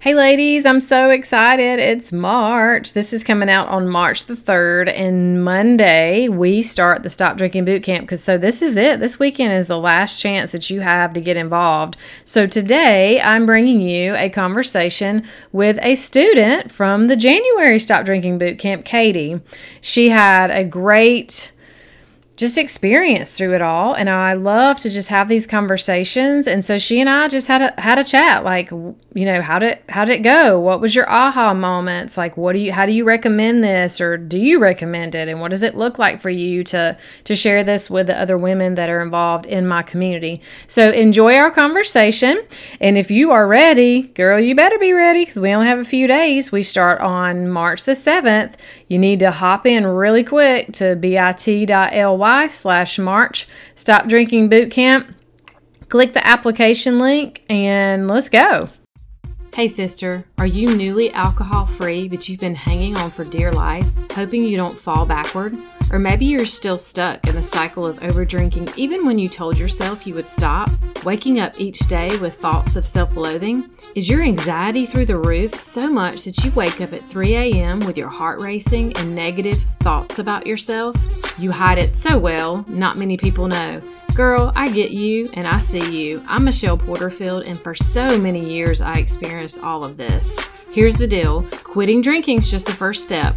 Hey, ladies, I'm so excited. It's March. This is coming out on March the 3rd, and Monday we start the Stop Drinking Boot Camp because so this is it. This weekend is the last chance that you have to get involved. So today I'm bringing you a conversation with a student from the January Stop Drinking Boot Camp, Katie. She had a great just experience through it all. And I love to just have these conversations. And so she and I just had a had a chat like you know how did how did it go? What was your aha moments? Like what do you how do you recommend this? Or do you recommend it? And what does it look like for you to to share this with the other women that are involved in my community? So enjoy our conversation. And if you are ready girl you better be ready because we only have a few days. We start on March the 7th you need to hop in really quick to bit.ly slash March Stop Drinking Boot Camp. Click the application link and let's go. Hey, sister, are you newly alcohol free, but you've been hanging on for dear life, hoping you don't fall backward? Or maybe you're still stuck in the cycle of overdrinking, even when you told yourself you would stop? Waking up each day with thoughts of self loathing? Is your anxiety through the roof so much that you wake up at 3 a.m. with your heart racing and negative thoughts about yourself? You hide it so well, not many people know. Girl, I get you and I see you. I'm Michelle Porterfield, and for so many years I experienced all of this. Here's the deal quitting drinking is just the first step.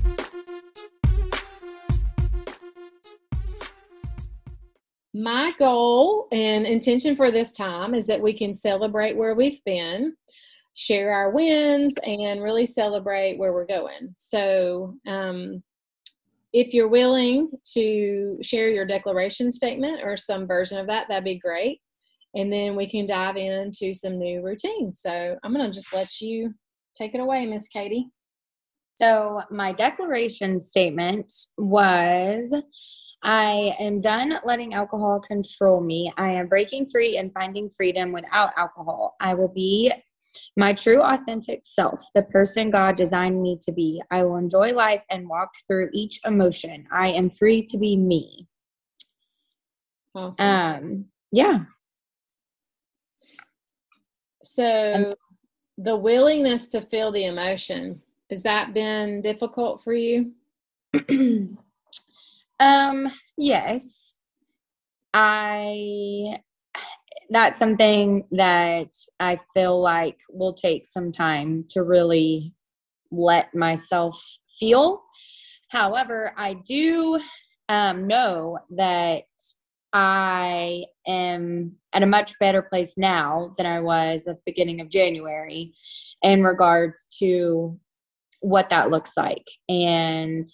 My goal and intention for this time is that we can celebrate where we've been, share our wins, and really celebrate where we're going. So, um, if you're willing to share your declaration statement or some version of that, that'd be great. And then we can dive into some new routines. So I'm going to just let you take it away, Miss Katie. So, my declaration statement was I am done letting alcohol control me. I am breaking free and finding freedom without alcohol. I will be my true authentic self, the person God designed me to be. I will enjoy life and walk through each emotion. I am free to be me. Awesome. Um, yeah. So the willingness to feel the emotion, has that been difficult for you? um, yes. I that's something that I feel like will take some time to really let myself feel. However, I do um, know that I am at a much better place now than I was at the beginning of January in regards to what that looks like and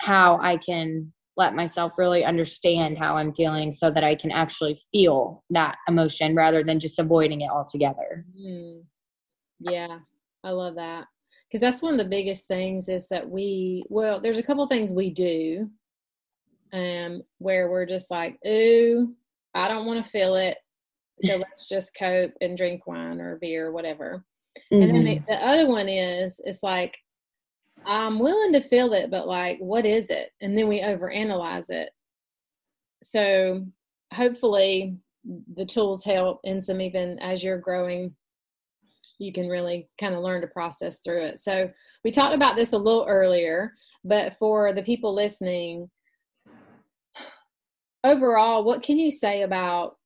how I can let myself really understand how I'm feeling so that I can actually feel that emotion rather than just avoiding it altogether. Mm. Yeah, I love that. Because that's one of the biggest things is that we, well, there's a couple things we do um, where we're just like, ooh, I don't want to feel it. So let's just cope and drink wine or beer or whatever. Mm-hmm. And then the, mm-hmm. the other one is, it's like, I'm willing to feel it, but like, what is it? And then we overanalyze it. So hopefully the tools help and some even as you're growing you can really kind of learn to process through it. So we talked about this a little earlier, but for the people listening, overall, what can you say about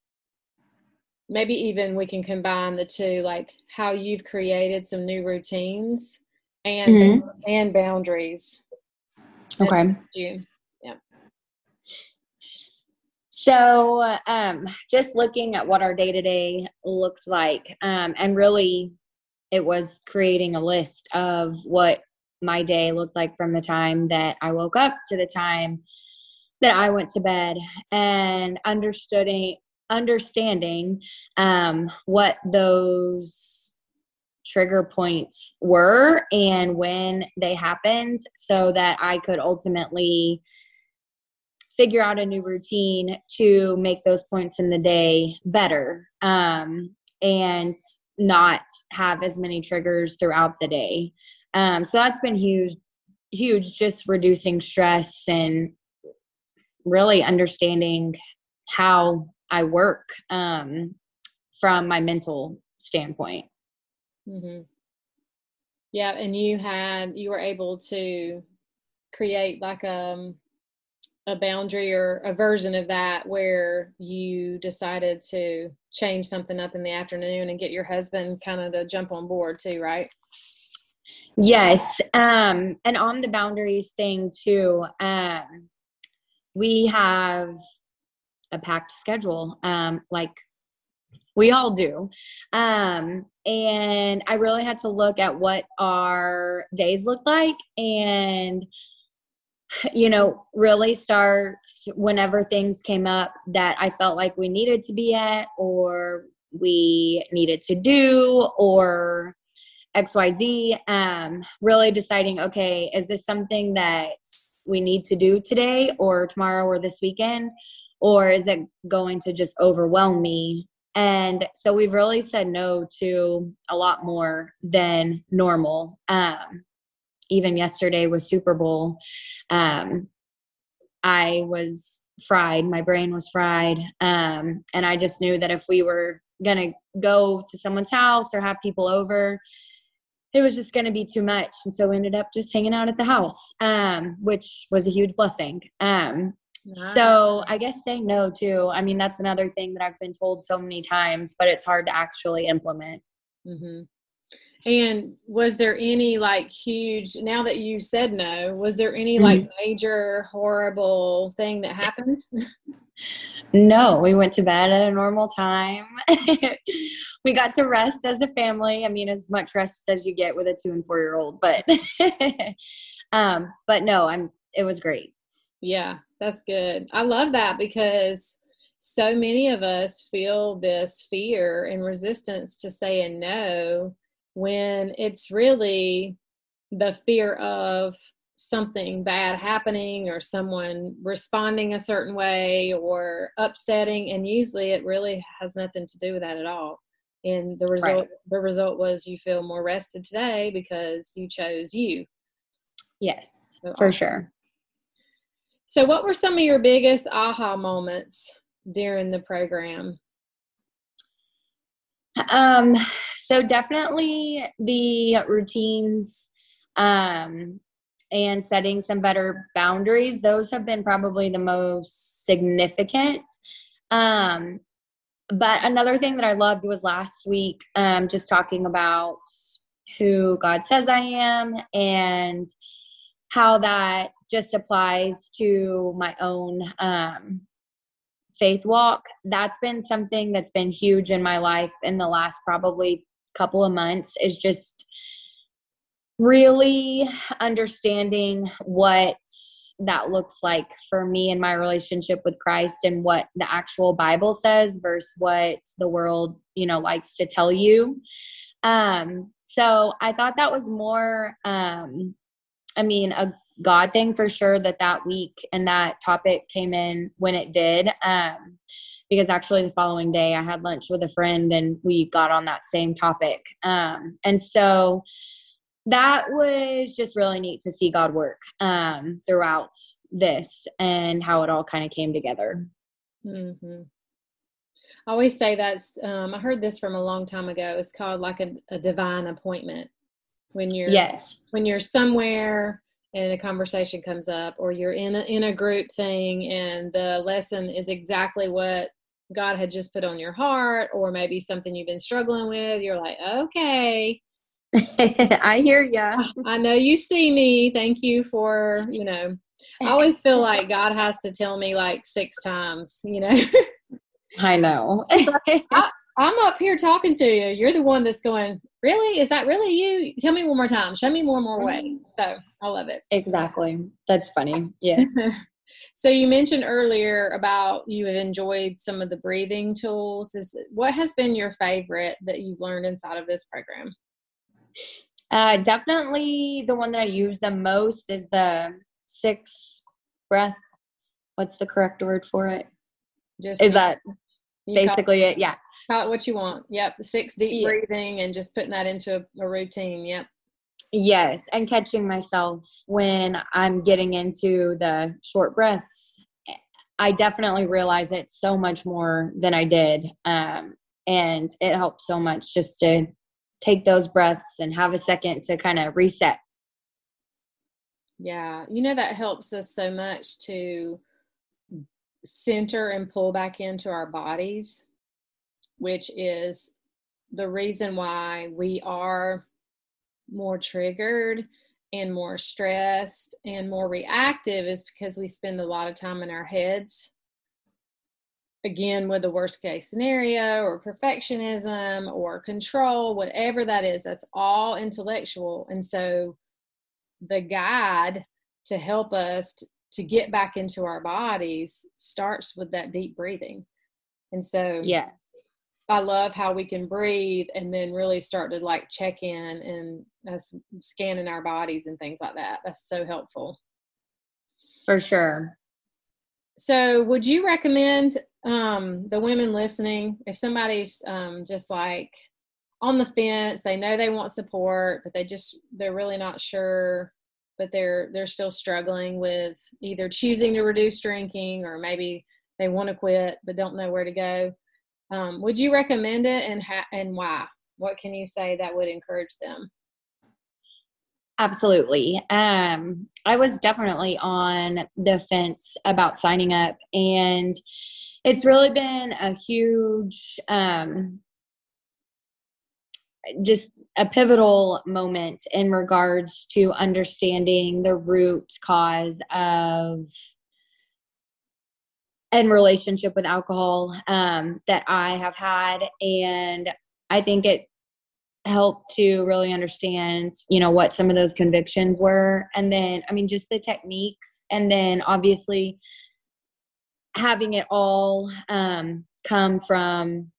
maybe even we can combine the two, like how you've created some new routines and mm-hmm. and boundaries. Okay. You. Yeah. So, um, just looking at what our day to day looked like, um, and really, it was creating a list of what my day looked like from the time that I woke up to the time that I went to bed, and understanding understanding um, what those trigger points were and when they happened so that I could ultimately figure out a new routine to make those points in the day better um, and not have as many triggers throughout the day. Um, so that's been huge, huge, just reducing stress and really understanding how I work um, from my mental standpoint. Mm-hmm. Yeah, and you had you were able to create like um, a boundary or a version of that where you decided to change something up in the afternoon and get your husband kind of to jump on board too, right? Yes. Um, and on the boundaries thing too, um, we have a packed schedule, um, like we all do. Um, and I really had to look at what our days look like and you know, really start whenever things came up that I felt like we needed to be at or we needed to do or XYZ. Um, really deciding, okay, is this something that we need to do today or tomorrow or this weekend? Or is it going to just overwhelm me? And so we've really said no to a lot more than normal. Um, even yesterday was Super Bowl, um, I was fried. My brain was fried. Um, and I just knew that if we were going to go to someone's house or have people over, it was just going to be too much. And so we ended up just hanging out at the house, um, which was a huge blessing. Um, So I guess saying no too. I mean, that's another thing that I've been told so many times, but it's hard to actually implement. Mm-hmm. And was there any like huge, now that you said no, was there any like mm-hmm. major horrible thing that happened? no, we went to bed at a normal time. we got to rest as a family. I mean, as much rest as you get with a two and four year old, but, um, but no, I'm, it was great. Yeah, that's good. I love that because so many of us feel this fear and resistance to saying no when it's really the fear of something bad happening or someone responding a certain way or upsetting and usually it really has nothing to do with that at all and the result right. the result was you feel more rested today because you chose you yes so for awesome. sure so what were some of your biggest aha moments during the program? Um so definitely the routines um, and setting some better boundaries. Those have been probably the most significant. Um, but another thing that i loved was last week um, just talking about who god says i am and how that just applies to my own um, faith walk that's been something that's been huge in my life in the last probably couple of months is just really understanding what that looks like for me in my relationship with Christ and what the actual Bible says versus what the world, you know, likes to tell you. Um, so I thought that was more, um, I mean, a God thing for sure that that week and that topic came in when it did. Um, because actually the following day I had lunch with a friend and we got on that same topic. Um, and so that was just really neat to see God work um, throughout this and how it all kind of came together. Mm-hmm. I always say that's, um, I heard this from a long time ago. It's called like a, a divine appointment. When you're, yes, when you're somewhere and a conversation comes up or you're in a, in a group thing and the lesson is exactly what God had just put on your heart or maybe something you've been struggling with, you're like, okay. I hear ya. I know you see me. Thank you for, you know, I always feel like God has to tell me like six times, you know. I know. I, I'm up here talking to you. You're the one that's going, really? Is that really you? Tell me one more time. Show me more and more way. So I love it. Exactly. That's funny. Yes. So you mentioned earlier about you have enjoyed some of the breathing tools. Is what has been your favorite that you've learned inside of this program? Uh, definitely the one that I use the most is the six breath. What's the correct word for it? Just is that basically it? Yeah. Call it what you want. Yep. Six deep yeah. breathing and just putting that into a, a routine. Yep. Yes, and catching myself when I'm getting into the short breaths. I definitely realize it so much more than I did. Um, and it helps so much just to take those breaths and have a second to kind of reset. Yeah, you know, that helps us so much to center and pull back into our bodies, which is the reason why we are more triggered and more stressed and more reactive is because we spend a lot of time in our heads again with the worst case scenario or perfectionism or control whatever that is that's all intellectual. And so the guide to help us to, get back into our bodies starts with that deep breathing. And so yes I love how we can breathe and then really start to like check in and us scanning our bodies and things like that. That's so helpful. For sure. So, would you recommend um, the women listening if somebody's um, just like on the fence, they know they want support, but they just they're really not sure, but they're they're still struggling with either choosing to reduce drinking or maybe they want to quit but don't know where to go um, would you recommend it and ha- and why? What can you say that would encourage them? Absolutely. Um, I was definitely on the fence about signing up, and it's really been a huge, um, just a pivotal moment in regards to understanding the root cause of and relationship with alcohol um, that I have had. And I think it helped to really understand, you know, what some of those convictions were. And then, I mean, just the techniques. And then obviously having it all um, come from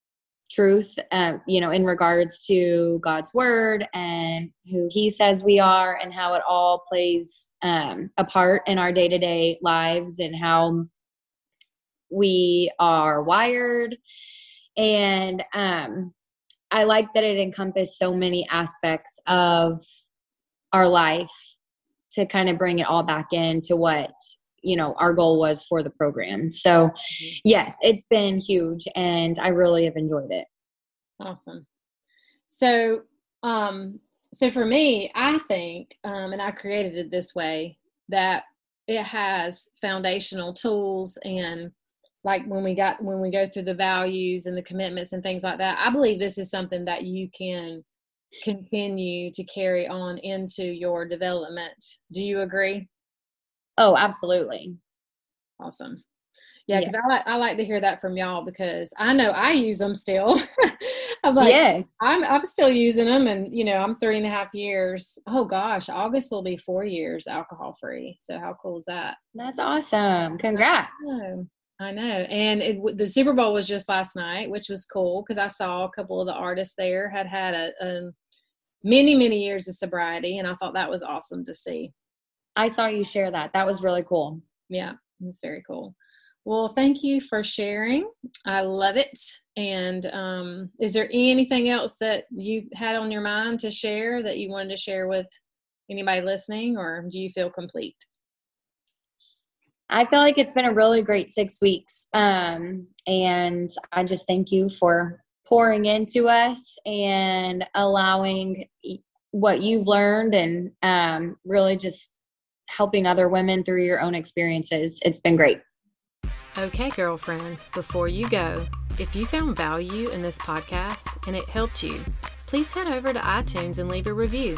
truth, uh, you know, in regards to God's word and who He says we are and how it all plays um, a part in our day to day lives and how we are wired. And um, i like that it encompassed so many aspects of our life to kind of bring it all back into what you know our goal was for the program. So mm-hmm. yes it's been huge and i really have enjoyed it. Awesome. So um so for me i think um and i created it this way that it has foundational tools and like when we got when we go through the values and the commitments and things like that i believe this is something that you can continue to carry on into your development. Do you agree? Oh absolutely. Awesome. Yeah because yes. I, like, I like to hear that from y'all because i know i use them still. I'm like yes. I'm, I'm still using them and you know i'm three and a half years. Oh gosh august will be four years alcohol free so how cool is that? That's awesome. Congrats I know. And it, the Super Bowl was just last night, which was cool because I saw a couple of the artists there had had a, a, many, many years of sobriety. And I thought that was awesome to see. I saw you share that. That was really cool. Yeah, it was very cool. Well, thank you for sharing. I love it. And um, is there anything else that you had on your mind to share that you wanted to share with anybody listening, or do you feel complete? I feel like it's been a really great six weeks. Um, and I just thank you for pouring into us and allowing what you've learned and um, really just helping other women through your own experiences. It's been great. Okay, girlfriend, before you go, if you found value in this podcast and it helped you, please head over to iTunes and leave a review.